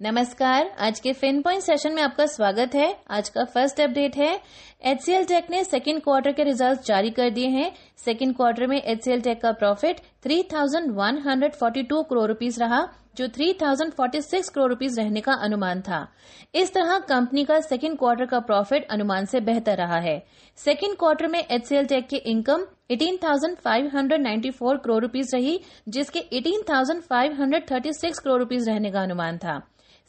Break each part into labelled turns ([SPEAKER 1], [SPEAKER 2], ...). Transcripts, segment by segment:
[SPEAKER 1] नमस्कार आज के फिन पॉइंट सेशन में आपका स्वागत है। आज का फ़र्स्ट अपडेट है। एचसीएल टेक ने सेकेंड क्वार्टर के रिज़ल्ट जारी कर दिए हैं। सेकेंड क्वार्टर में एचसीएल टेक का प्रॉफिट 3,142 करोड़ रुपीस रहा। जो 3,046 करोड़ रुपीस रहने का अनुमान था। इस तरह कंपनी का सेकेंड क्वार्टर का प्रॉफिट अनुमान से बेहतर रहा है। सेकेंड क्वार्टर में एचसीएल टेक की इनकम 18,594 करोड़ रुपीस रही जिसके 18,536 करोड़ रुपीस रहने का अनुमान था।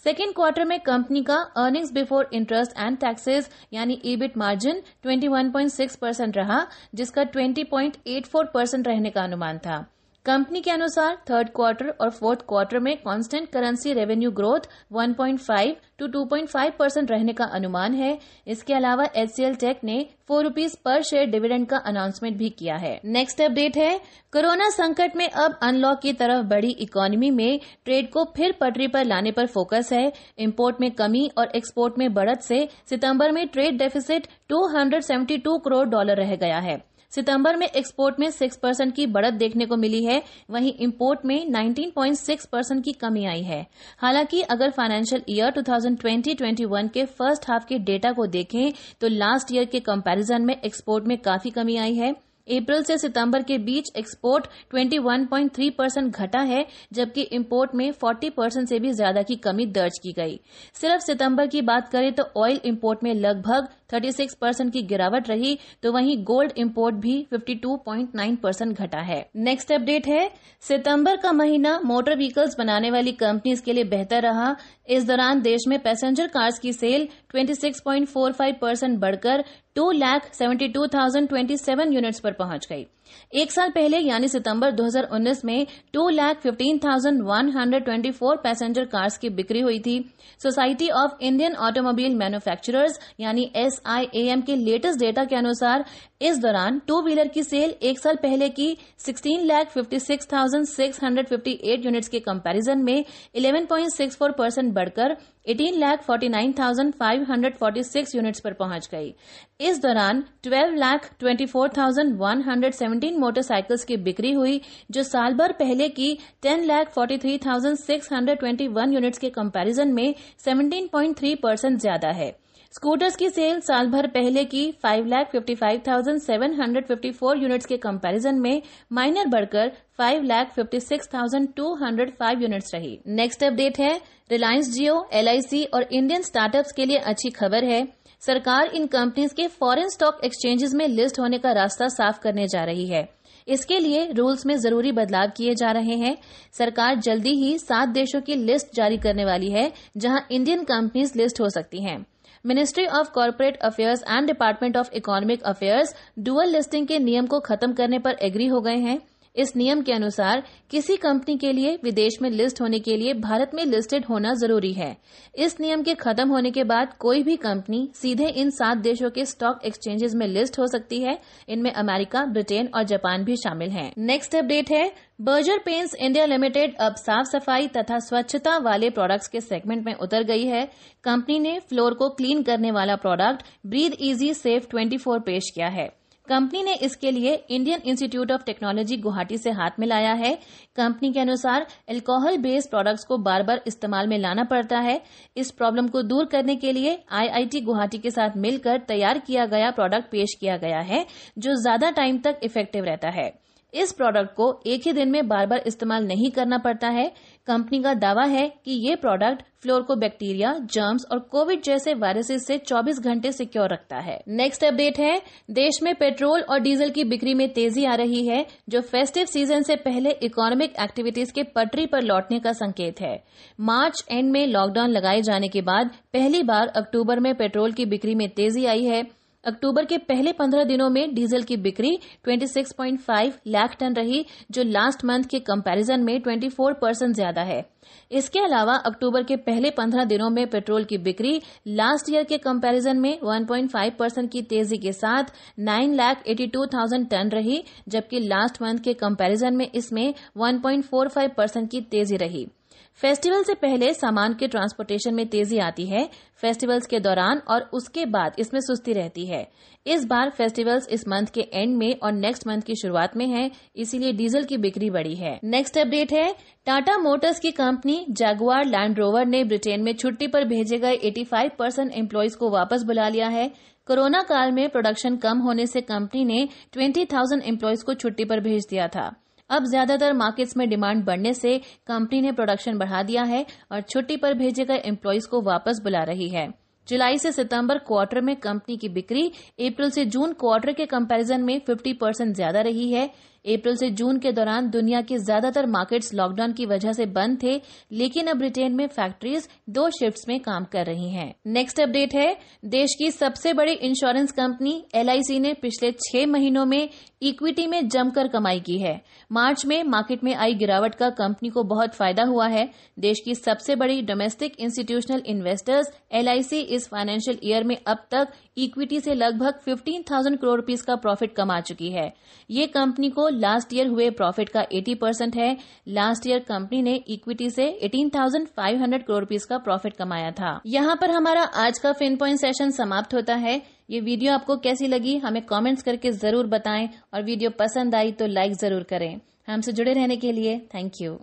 [SPEAKER 1] सेकेंड क्वार्टर में कंपनी का earnings before interest and taxes यानी ईबिट मार्जिन 21.6 परसेंट रहा जिसका 20.84 परसेंट रहने का अनुमान था। कंपनी के अनुसार थर्ड क्वार्टर और फोर्थ क्वार्टर में constant currency revenue growth 1.5 to 2.5 percent रहने का अनुमान है। इसके अलावा एचसीएल टेक ने four rupees per share dividend का अनाउंसमेंट भी किया है। नेक्स्ट अपडेट है। कोरोना संकट में अब अनलॉक की तरफ़ बढ़ी इकोनॉमी में ट्रेड को फिर पटरी पर लाने पर फोकस है। इम्पोर्ट में कमी और एक्सपोर्ट में बढ़त से सितंबर में ट्रेड डेफिसिट 272 करोड़ डॉलर रह गया है। सितंबर में एक्सपोर्ट में 6 परसेंट की बढ़त देखने को मिली है। वहीं इंपोर्ट में 19.6 परसेंट की कमी आई है। हालाँकि अगर फाइनेंशियल ईयर 2020-21 के फ़र्स्ट हाफ़ के डेटा को देखें तो लास्ट ईयर के कंपैरिजन में एक्सपोर्ट में काफ़ी कमी आई है। अप्रैल से सितंबर के बीच एक्सपोर्ट 21.3 परसेंट घटा है, जबकि इंपोर्ट में 40 परसेंट से भी ज़्यादा की कमी दर्ज की गई। सिर्फ़ सितंबर की बात करें तो ऑयल इंपोर्ट में लगभग 36 परसेंट की गिरावट रही तो वहीं गोल्ड इंपोर्ट भी 52.9 परसेंट घटा है। नेक्स्ट अपडेट है, सितंबर का महीना मोटर व्हीकल्स बनाने वाली कंपनीज़ के लिए बेहतर रहा। इस दौरान देश में पैसेंजर कार्स की सेल 26.45 परसेंट बढ़कर two lakh seventy two thousand twenty seven units पर पहुँच गई। एक साल पहले, यानी सितंबर 2019 में, two lakh fifteen thousand one hundred twenty four passenger cars की बिक्री हुई थी। Society of Indian automobile manufacturers, यानी एसआईएएम के लेटेस्ट डेटा के अनुसार इस दौरान टू व्हीलर की सेल एक साल पहले की sixteen lakh fifty six thousand six hundred fifty eight units के कंपैरिजन में eleven point six four percent बढ़कर eighteen lakh forty nine thousand five hundred forty six units पर पहुँच गई। इस दौरान twelve lakh twenty four thousand one hundred seventeen motorcycles की बिक्री हुई, जो साल भर पहले की ten lakh forty three thousand six hundred twenty one units के कंपैरिजन में सेवनटीन पॉइंट थ्री परसेंट ज़्यादा है। स्कूटर्स की सेल साल भर पहले की five lakh fifty five thousand seven hundred fifty four units के कंपैरिजन में माइनर बढ़कर five lakh fifty six thousand two hundred five units रही। नेक्स्ट अपडेट है रिलायंस जियो एलआईसी और इंडियन स्टार्टअप्स के लिए अच्छी खबर है। सरकार इन कंपनीज़ के फॉरेन स्टॉक एक्सचेंजेस में लिस्ट होने का रास्ता साफ़ करने जा रही है। इसके लिए रूल्स में ज़रूरी बदलाव किए जा रहे हैं। सरकार जल्दी ही सात देशों की लिस्ट जारी करने वाली है, जहाँ इंडियन कंपनीज़ लिस्ट हो सकती हैं। Ministry of Corporate Affairs and Department of Economic Affairs dual listing के नियम को खत्म करने पर एग्री हो गए हैं। इस नियम के अनुसार किसी कंपनी के लिए विदेश में लिस्ट होने के लिए भारत में लिस्टेड होना ज़रूरी है। इस नियम के खत्म होने के बाद कोई भी कंपनी सीधे इन सात देशों के स्टॉक एक्सचेंजेस में लिस्ट हो सकती है। इनमें अमेरिका, ब्रिटेन और जापान भी शामिल हैं। नेक्स्ट अपडेट है बर्जर पेंट्स इंडिया लिमिटेड अब साफ़ सफ़ाई तथा स्वच्छता वाले प्रोडक्ट्स के सेगमेंट में उतर गई है। कंपनी ने फ्लोर को क्लीन करने वाला प्रोडक्ट ब्रीद इजी सेफ़ 24 पेश किया है। कंपनी ने इसके लिए Indian Institute of Technology Guwahati से हाथ मिलाया है। कंपनी के अनुसार अल्कोहल बेस्ड प्रोडक्ट्स को बार बार इस्तेमाल में लाना पड़ता है। इस प्रॉब्लम को दूर करने के लिए आईआईटी गुवाहाटी के साथ मिलकर तैयार किया गया प्रोडक्ट पेश किया गया है, जो ज़्यादा टाइम तक इफ़ेक्टिव रहता है। इस प्रोडक्ट को एक ही दिन में बार बार इस्तेमाल नहीं करना पड़ता है। कंपनी का दावा है कि ये प्रोडक्ट फ्लोर को बैक्टीरिया जर्म्स और कोविड जैसे वायरसेस से 24 घंटे सिक्योर रखता है। नेक्स्ट अपडेट है, देश में पेट्रोल और डीजल की बिक्री में तेज़ी आ रही है, जो फेस्टिव सीज़न से पहले इकोनॉमिक एक्टिविटीज़ के पटरी पर लौटने का संकेत है। मार्च एंड में लॉकडाउन लगाए जाने के बाद पहली बार अक्टूबर में पेट्रोल की बिक्री में तेज़ी आई है। अक्टूबर के पहले पंद्रह दिनों में डीजल की बिक्री 26.5 लाख टन रही, जो लास्ट मंथ के कंपैरिजन में 24 परसेंट ज़्यादा है। इसके अलावा अक्टूबर के पहले पंद्रह दिनों में पेट्रोल की बिक्री लास्ट ईयर के कंपैरिजन में 1.5 परसेंट की तेज़ी के साथ 9 lakh eighty two thousand ton रही, जबकि लास्ट मंथ के कंपैरिजन में इसमें 1.45 परसेंट की तेज़ी रही। फेस्टिवल से पहले सामान के ट्रांसपोर्टेशन में तेज़ी आती है। फेस्टिवल्स के दौरान और उसके बाद इसमें सुस्ती रहती है। इस बार फेस्टिवल्स इस मंथ के एंड में और नेक्स्ट मंथ की शुरुआत में है इसीलिए डीजल की बिक्री बढ़ी है। नेक्स्ट अपडेट है टाटा मोटर्स की कंपनी जैगुआर लैंड रोवर ने ब्रिटेन में छुट्टी पर भेजे गए 85 परसेंट एम्प्लॉयज़ को वापस बुला लिया है। कोरोना काल में प्रोडक्शन कम होने से कंपनी ने 20,000 एम्प्लॉयज़ को छुट्टी पर भेज दिया था। अब ज़्यादातर मार्केट्स में डिमांड बढ़ने से कंपनी ने प्रोडक्शन बढ़ा दिया है और छुट्टी पर भेजे गए एम्प्लॉयज़ को वापस बुला रही है। जुलाई से सितंबर क्वार्टर में कंपनी की बिक्री अप्रैल से जून क्वार्टर के कंपैरिजन में 50 परसेंट ज़्यादा रही है। अप्रैल से जून के दौरान दुनिया के ज़्यादातर मार्केट्स लॉकडाउन की वजह से बंद थे लेकिन अब ब्रिटेन में फैक्ट्रीज दो शिफ्ट्स में काम कर रही हैं। नेक्स्ट अपडेट है देश की सबसे बड़ी इंश्योरेंस कंपनी एलआईसी ने पिछले छह महीनों में इक्विटी में जमकर कमाई की है। मार्च में मार्केट में आई गिरावट का कंपनी को बहुत फ़ायदा हुआ है। देश की सबसे बड़ी डोमेस्टिक इंस्टीट्यूशनल इन्वेस्टर्स एलआईसी इस फाइनेंशियल ईयर में अब तक इक्विटी से लगभग 15,000 करोड़ रुपीस का प्रॉफिट कमा चुकी है। ये कंपनी को लास्ट ईयर हुए प्रॉफिट का 80 परसेंट है। लास्ट ईयर कंपनी ने इक्विटी से 18,500 करोड़ रुपीस का प्रॉफिट कमाया था। यहाँ पर हमारा आज का फिन पॉइंट सेशन समाप्त होता है। ये वीडियो आपको कैसी लगी हमें कमेंट्स करके ज़रूर बताएँ और वीडियो पसंद आई तो लाइक ज़रूर करें। हमसे जुड़े रहने के लिए थैंक यू